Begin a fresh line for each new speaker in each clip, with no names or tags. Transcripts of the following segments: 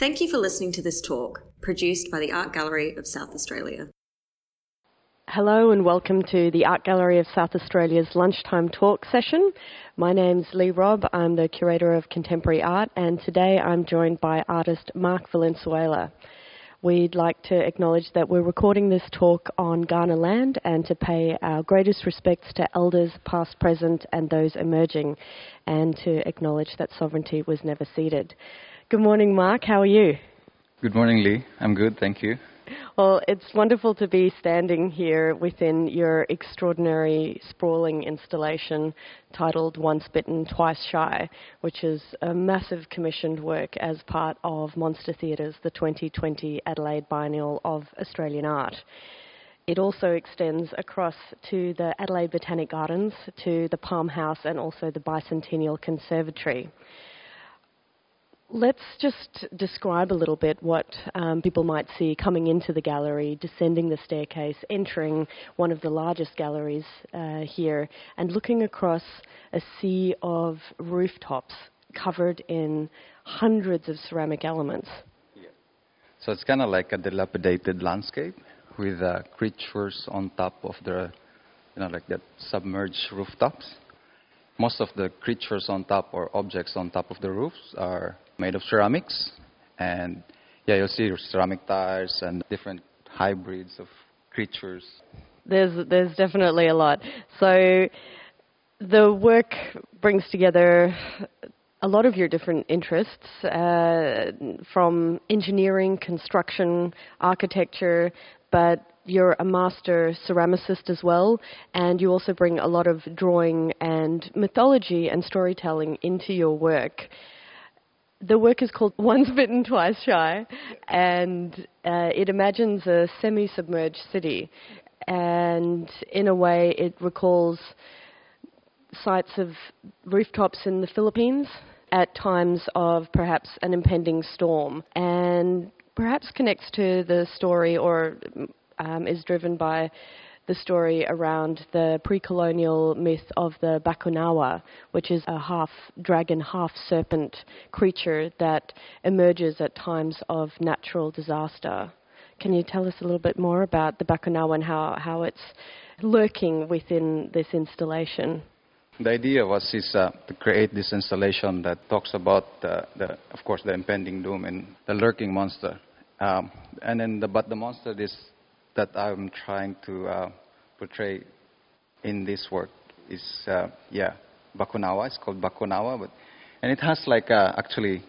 Thank you for listening to this talk, produced by the Art Gallery of South Australia.
Hello and welcome to the Art Gallery of South Australia's lunchtime talk session. My name's Leigh Robb. I'm the curator of contemporary art, and today I'm joined by artist Mark Valenzuela. We'd like to acknowledge that we're recording this talk on Kaurna land and to pay our greatest respects to elders past, present, and those emerging, and to acknowledge that sovereignty was never ceded. Good morning, Mark. How are you?
Good morning, Leigh. I'm good, thank you.
Well, it's wonderful to be standing here within your extraordinary sprawling installation titled Once Bitten, Twice Shy, which is a massive commissioned work as part of Monster Theatre's the 2020 Adelaide Biennial of Australian Art. It also extends across to the Adelaide Botanic Gardens, to the Palm House, and also the Bicentennial Conservatory. Let's just describe a little bit what um, people might see coming into the gallery, descending the staircase, entering one of the largest galleries uh, here, and looking across a sea of rooftops covered in hundreds of ceramic elements.
Yeah. So it's kind of like a dilapidated landscape with uh, creatures on top of the, you know, like that submerged rooftops. Most of the creatures on top or objects on top of the roofs are made of ceramics. And yeah, you'll see ceramic tires and different hybrids of creatures.
There's, there's definitely a lot. So the work brings together a lot of your different interests uh, from engineering, construction, architecture, but you're a master ceramicist as well, and you also bring a lot of drawing and mythology and storytelling into your work the work is called Once Bitten, Twice Shy, and uh, it imagines a semi submerged city. And in a way, it recalls sites of rooftops in the Philippines at times of perhaps an impending storm, and perhaps connects to the story or um, is driven by the story around the pre colonial myth of the Bakunawa, which is a half dragon, half serpent creature that emerges at times of natural disaster. Can you tell us a little bit more about the Bakunawa and how, how it's lurking within this installation?
The idea was is uh, to create this installation that talks about uh, the, of course, the impending doom and the lurking monster. Um, and then, the, but the monster is that I'm trying to uh, portray in this work is, uh, yeah, Bakunawa. It's called Bakunawa, but and it has like uh, actually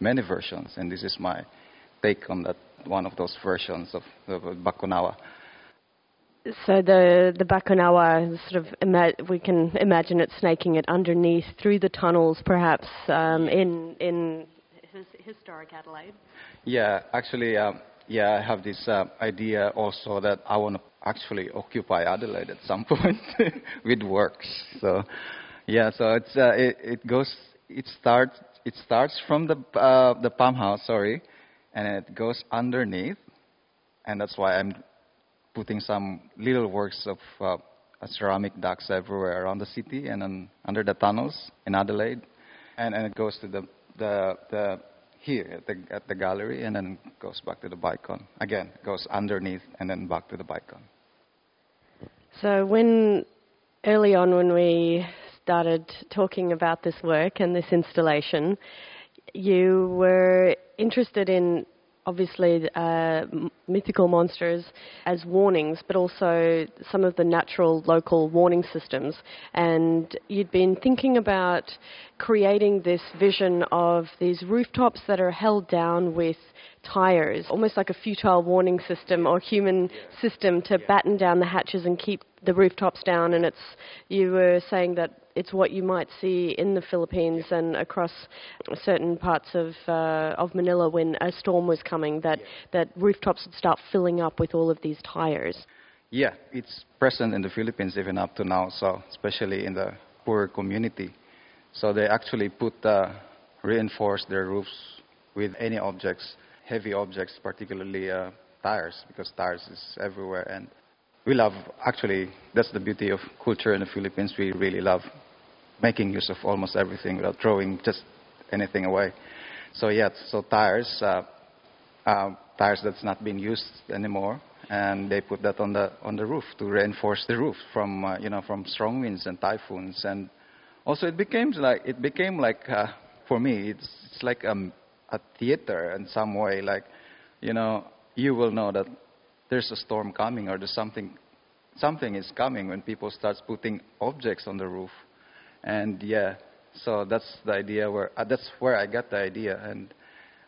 many versions, and this is my take on that one of those versions of, of Bakunawa.
So the the Bakunawa sort of ima- we can imagine it snaking it underneath through the tunnels, perhaps um, in in his, historic Adelaide.
Yeah, actually, um, yeah, I have this uh, idea also that I want to actually occupy Adelaide at some point with works. So, yeah, so it's uh, it, it goes it starts it starts from the uh, the Palm House, sorry, and it goes underneath, and that's why I'm putting some little works of uh, ceramic ducks everywhere around the city and then under the tunnels in Adelaide, and and it goes to the the the here at the, at the gallery and then goes back to the Bicon. Again, goes underneath and then back to the Bicon.
So when early on when we started talking about this work and this installation, you were interested in obviously uh, mythical monsters as warnings, but also some of the natural local warning systems. And you'd been thinking about creating this vision of these rooftops that are held down with tires, almost like a futile warning system or human system to batten down the hatches and keep the rooftops down. And it's you were saying that it's what you might see in the Philippines and across certain parts of uh, of Manila when a storm was coming. That that rooftops start filling up with all of these tires.
Yeah, it's present in the Philippines even up to now. So especially in the poor community, so they actually put uh, reinforce their roofs with any objects, heavy objects, particularly uh, tires, because tires is everywhere and we love actually that's the beauty of culture in the Philippines. We really love making use of almost everything without throwing just anything away. So yeah, so tires, uh, um, tires that's not being used anymore, and they put that on the on the roof to reinforce the roof from uh, you know from strong winds and typhoons, and also it became like it became like uh, for me it's it's like um, a theater in some way, like you know you will know that there's a storm coming or there's something something is coming when people start putting objects on the roof, and yeah, so that's the idea where uh, that's where I got the idea. And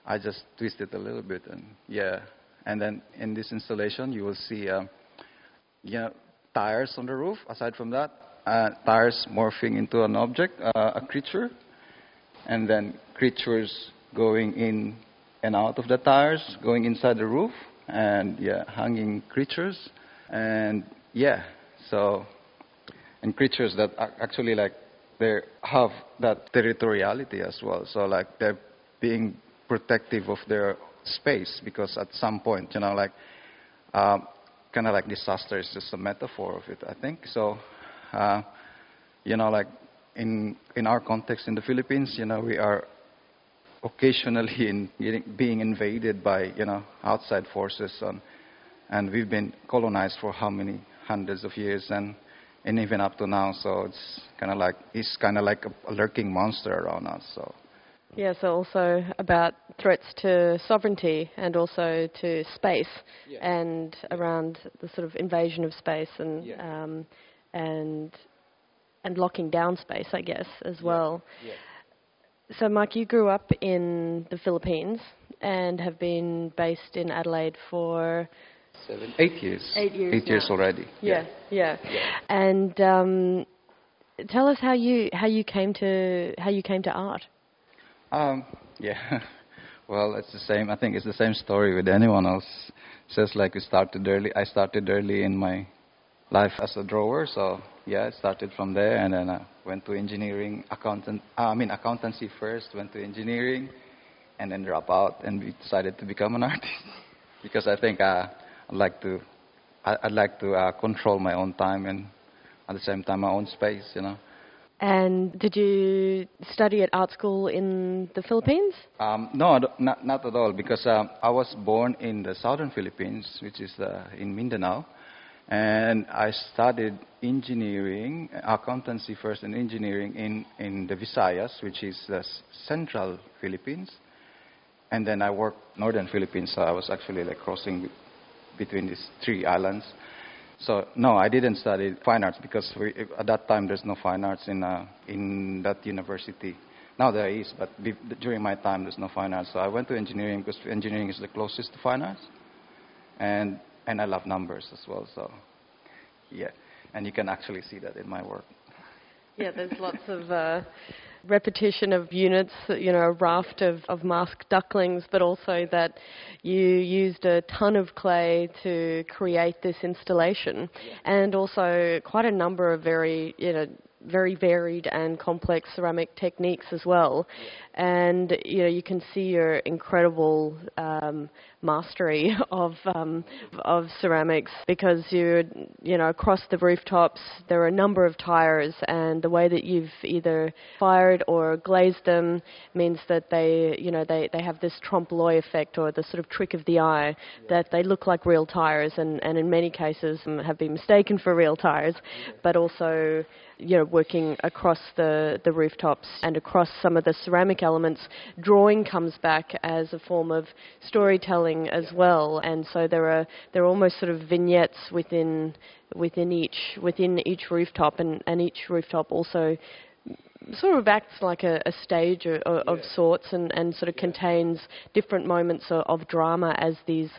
I just twist it a little bit, and yeah. And then in this installation, you will see, um, you know, tires on the roof. Aside from that, uh, tires morphing into an object, uh, a creature, and then creatures going in and out of the tires, going inside the roof, and yeah, hanging creatures, and yeah, so and creatures that actually like they have that territoriality as well. So like they're being protective of their space because at some point, you know, like um, kind of like disaster is just a metaphor of it, I think. So, uh, you know, like in in our context in the Philippines, you know, we are occasionally in, being invaded by you know outside forces, and and we've been colonized for how many hundreds of years, and and even up to now. So it's kind of like it's kind of like a, a lurking monster around us. So.
Yeah, so also about threats to sovereignty and also to space yeah. and around the sort of invasion of space and yeah. um, and and locking down space, I guess, as well. Yeah. So, Mike, you grew up in the Philippines and have been based in Adelaide for
seven, eight years.
Eight years.
Eight years already.
Yeah, yeah. And um, tell us how you how you came to how you came to art.
Um, yeah. well, it's the same. I think it's the same story with anyone else. Just like we started early. I started early in my life as a drawer. So yeah, I started from there, and then I went to engineering, accountant. Uh, I mean accountancy first. Went to engineering, and then drop out, and we decided to become an artist because I think uh, I'd like to. I'd like to uh, control my own time and at the same time my own space. You know.
And did you study at art school in the Philippines?
Um, no, not, not at all, because um, I was born in the southern Philippines, which is uh, in Mindanao. And I studied engineering, accountancy first, and engineering in, in the Visayas, which is the central Philippines. And then I worked northern Philippines, so I was actually like crossing between these three islands. So no, I didn't study fine arts because we, at that time there's no fine arts in uh, in that university. Now there is, but be, during my time there's no fine arts. So I went to engineering because engineering is the closest to fine arts, and and I love numbers as well. So yeah, and you can actually see that in my work.
Yeah, there's lots of. Uh, repetition of units, you know, a raft of, of masked ducklings, but also that you used a ton of clay to create this installation, and also quite a number of very, you know, very varied and complex ceramic techniques as well. And you know, you can see your incredible um, mastery of um, of ceramics because you you know across the rooftops there are a number of tires, and the way that you've either fired or glazed them means that they you know they they have this trompe l'oeil effect or the sort of trick of the eye that they look like real tires, and and in many cases have been mistaken for real tires, but also you know, working across the, the rooftops and across some of the ceramic elements, drawing comes back as a form of storytelling as well. And so there are there are almost sort of vignettes within within each within each rooftop, and, and each rooftop also sort of acts like a, a stage of, of yeah. sorts and, and sort of yeah. contains different moments of, of drama as these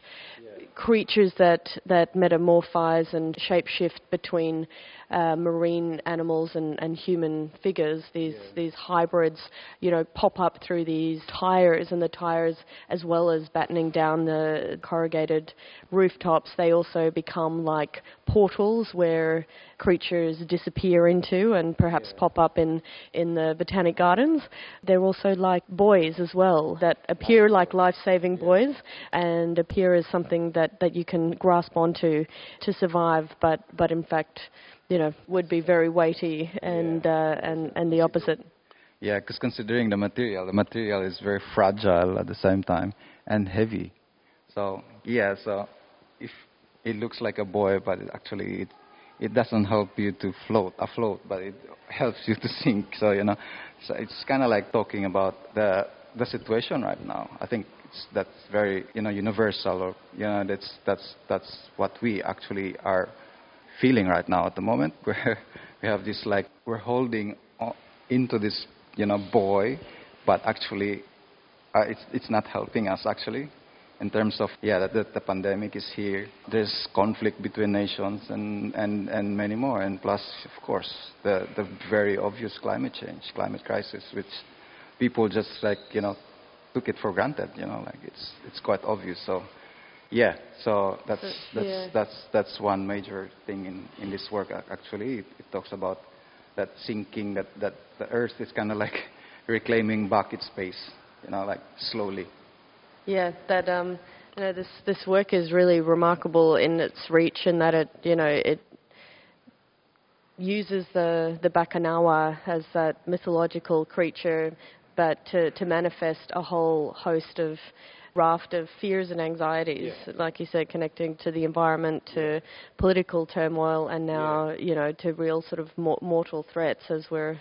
yeah. Creatures that, that metamorphise and shapeshift between uh, marine animals and, and human figures. These yeah. these hybrids, you know, pop up through these tires, and the tires, as well as battening down the corrugated rooftops, they also become like portals where creatures disappear into and perhaps yeah. pop up in in the botanic gardens. They're also like buoys as well that appear like life-saving yeah. buoys and appear as something that that you can grasp onto to survive, but but in fact you know, would be very weighty and, yeah. uh, and, and the opposite.
Yeah, because considering the material, the material is very fragile at the same time and heavy. So yeah, so if it looks like a buoy, but it actually it it doesn't help you to float afloat, but it helps you to sink. So you know, so it's kind of like talking about the the situation right now. I think that's very you know universal, or you know that's that's that's what we actually are feeling right now at the moment. Where we have this like we're holding into this you know boy but actually uh, it's it's not helping us actually in terms of yeah that, that the pandemic is here there's conflict between nations and, and, and many more and plus of course the, the very obvious climate change climate crisis which people just like you know took it for granted you know like it's it's quite obvious. So yeah so that's that's yeah. that's that's one major thing in in this work actually. It, it talks about that sinking that that the earth is kind of like reclaiming back its space you know like slowly.
Yeah, that um, you know, this this work is really remarkable in its reach, and that it, you know, it uses the the Bakunawa as that mythological creature, but to to manifest a whole host of raft of fears and anxieties, yeah. like you said, connecting to the environment, to yeah. political turmoil, and now yeah. you know to real sort of mortal threats as we're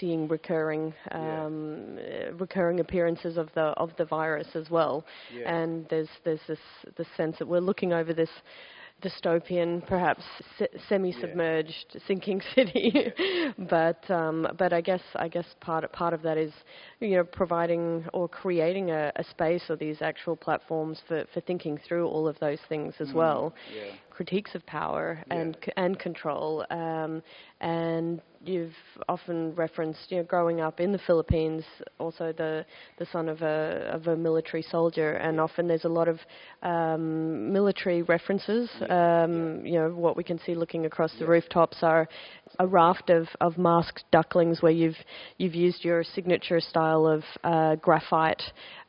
seeing recurring um, recurring appearances of the of the virus as well. And there's there's this this sense that we're looking over this dystopian, perhaps se- semi-submerged, yeah. sinking city. but um, but I guess I guess part part of that is you know providing or creating a, a space or these actual platforms for, for thinking through all of those things as mm. well.
Yeah.
Critiques of power yeah. and and control um, and you've often referenced, you know, growing up in the Philippines, also the the son of a of a military soldier, and often there's a lot of um, military references. Um, you know, what we can see looking across the rooftops are a raft of, of masked ducklings, where you've you've used your signature style of uh, graphite,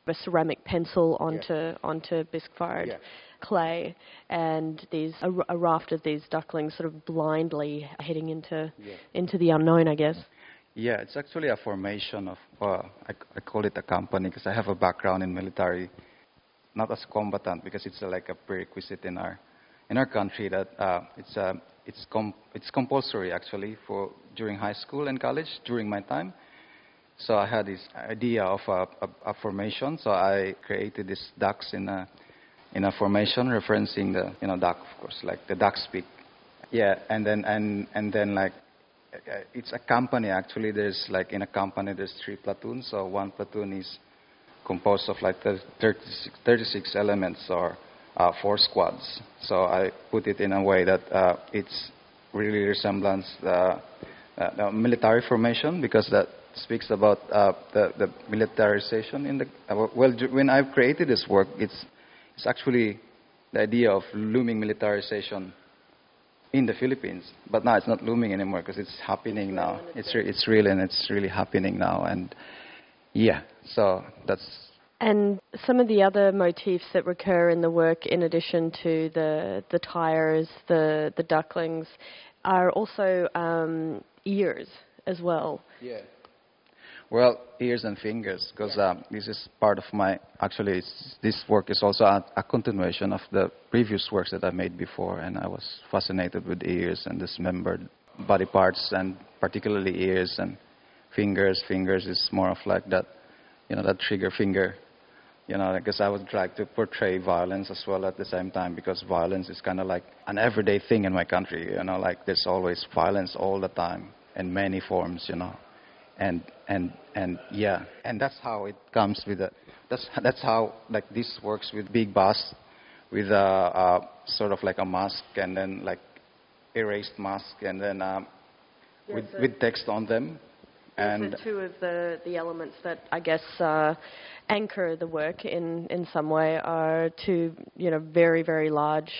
a ceramic pencil onto yeah. onto bisque fired. Yeah clay and these a, a, raft of these ducklings sort of blindly heading into yeah. into the unknown, I guess.
Yeah, it's actually a formation of. Uh, I, I, call it a company because I have a background in military, not as combatant because it's like a prerequisite in our in our country that uh, it's a it's com- it's compulsory actually for during high school and college during my time. So I had this idea of a, a, a formation. So I created these ducks in a in a formation referencing the you know duck, of course, like the duck speak. Yeah, and then and and then like uh, it's a company actually. There's like in a company there's three platoons. So one platoon is composed of like 36, 36 elements or uh, four squads. So I put it in a way that uh, it's really resemblance the, uh, the, military formation because that speaks about uh, the, the militarization in the uh, well when I've created this work it's it's actually the idea of looming militarization in the Philippines. But now it's not looming anymore because it's happening now. It's re- it's real and it's really happening now. And yeah, so that's.
And some of the other motifs that recur in the work, in addition to the the tires, the the ducklings, are also um, ears as well.
Yeah. Well, ears and fingers, because um, this is part of my. Actually, this work is also a, a, continuation of the previous works that I made before, and I was fascinated with ears and dismembered body parts, and particularly ears and fingers. Fingers is more of like that, you know, that trigger finger. You know, because I would like to portray violence as well at the same time, because violence is kind of like an everyday thing in my country. You know, like there's always violence all the time in many forms. You know, and and and yeah, and that's how it comes with the. That's that's how like this works with Big Boss, with a, a sort of like a mask and then like erased mask and then um, yeah, with so with text on them.
And so two of the the elements that I guess. Uh, anchor the work in, in some way are two you know very very large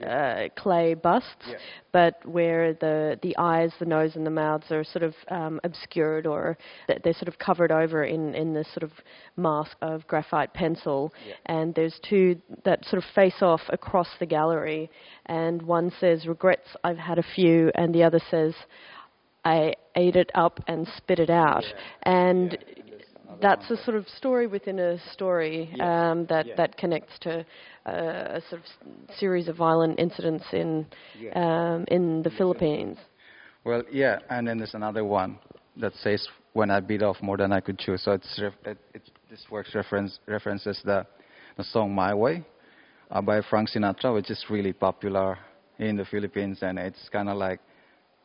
uh, clay busts, yeah. but where the the eyes, the nose, and the mouths are sort of um, obscured or they're sort of covered over in in this sort of mask of graphite pencil. Yeah. And there's two that sort of face off across the gallery, and one says regrets I've had a few, and the other says I ate it up and spit it out. And that's a sort of story within a story um, that
Yeah.
that connects to uh, a sort of series of violent incidents in
Yeah.
um, in the Philippines.
Well, yeah, and then there's another one that says when I beat off more than I could chew. So it's ref- it, it, this works reference references the the song My Way uh, by Frank Sinatra, which is really popular in the Philippines, and it's kind of like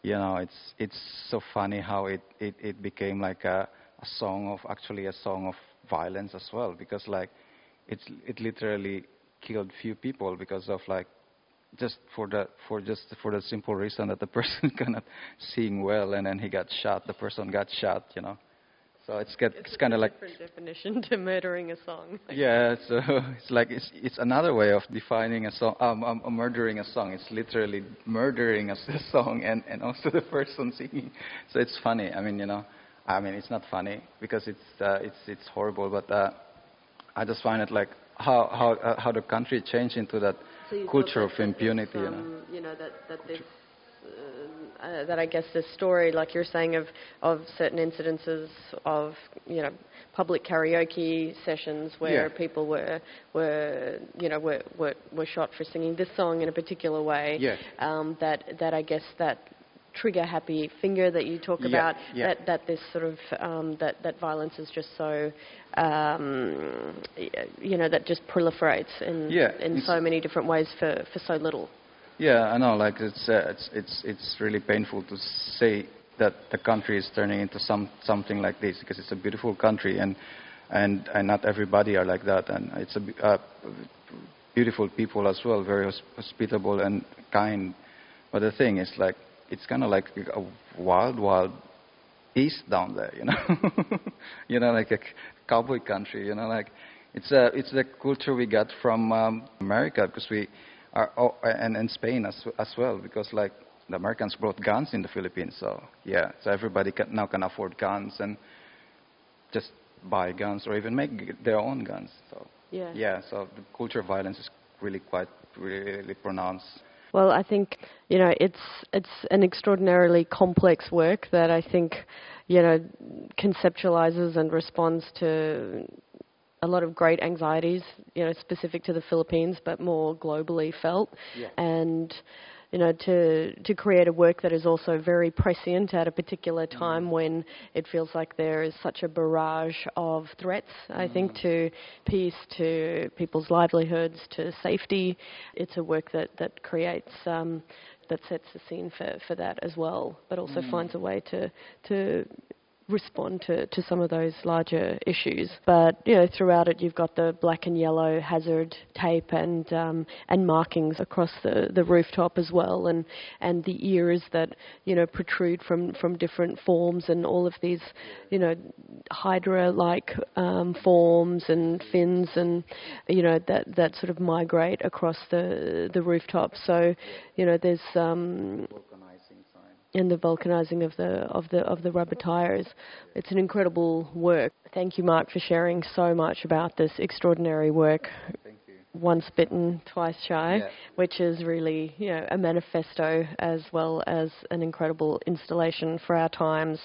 you know it's it's so funny how it it, it became like a, a song of actually a song of violence as well because like it's it literally killed few people because of like just for the for just for the simple reason that the person cannot seeing well and then he got shot the person got shot you know? So it's get, it's kind of like
different definition to murdering a song.
yeah so it's like it's it's another way of defining a song um, um murdering a song. It's literally murdering a song and and also the person singing. So it's funny i mean you know i mean it's not funny because it's uh, it's it's horrible but uh i just find it like how how uh, how the country changed into that
So
culture of impunity you know
um, you know that that this. Uh, uh, that I guess this story, like you're saying, of of certain incidences of you know public karaoke sessions where
Yeah.
people were were you know were, were were shot for singing this song in a particular way.
Yeah.
Um, that that I guess that trigger happy finger that you talk
Yeah,
about.
yeah.
That that this sort of um, that that violence is just so um, you know that just proliferates in
Yeah,
in so many different ways for for so little.
Yeah, I know. Like it's uh, it's it's it's really painful to say that the country is turning into some something like this because it's a beautiful country and and and not everybody are like that and it's a b- uh, beautiful people as well, very hos- hospitable and kind. But the thing is, like it's kind of like a wild, wild east down there, you know, you know, like a cowboy country, you know, like it's a it's the culture we got from um, America because we are oh, and and Spain as as well because like the Americans brought guns in the Philippines, so yeah, so everybody can, now can afford guns and just buy guns or even make their own guns. So
Yeah.
yeah, so the culture of violence is really quite really pronounced.
Well, I think you know it's it's an extraordinarily complex work that I think you know conceptualizes and responds to a lot of great anxieties, you know, specific to the Philippines, but more globally felt.
Yeah.
And you know, to to create a work that is also very prescient at a particular mm. time when it feels like there is such a barrage of threats. I mm. think to peace, to people's livelihoods, to safety. It's a work that that creates. Um, that sets the scene for, for that as well, but also mm. finds a way to to respond to, to some of those larger issues. But you know, throughout it, you've got the black and yellow hazard tape and um, and markings across the, the rooftop as well, and and the ears that you know protrude from from different forms, and all of these you know hydra-like um, forms and fins, and you know that that sort of migrate across the the rooftop. So you know, there's um, and the vulcanizing of the of the of the rubber tires. It's an incredible work. Thank you, Mark, for sharing so much about this extraordinary work.
Thank you.
Once bitten, twice shy,
Yeah.
which is really you know a manifesto as well as an incredible installation for our times.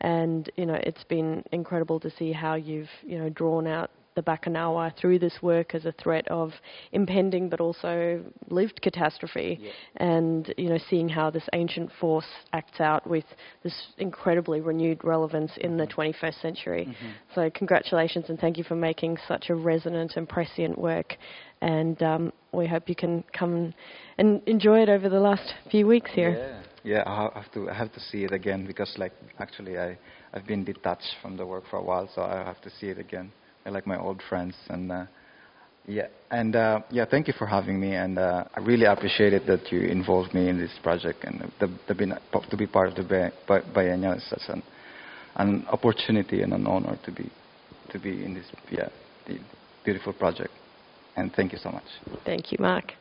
And you know it's been incredible to see how you've you know drawn out the Bakunawa through this work as a threat of impending but also lived catastrophe
Yeah.
and you know seeing how this ancient force acts out with this incredibly renewed relevance in the 21st century. So congratulations and thank you for making such a resonant and prescient work and um, we hope you can come and enjoy it over the last few weeks here.
Yeah, yeah. I have to I have to see it again because like actually I I've been detached from the work for a while, so I have to see it again. I like my old friends and. Uh, yeah, and uh, yeah, thank you for having me, and uh, I really appreciate it that you involved me in this project, and the, the to be part of the Bi- Bi- Biennial is such an, an opportunity and an honor to be to be in this yeah beautiful project, and thank you so much.
Thank you, Mark.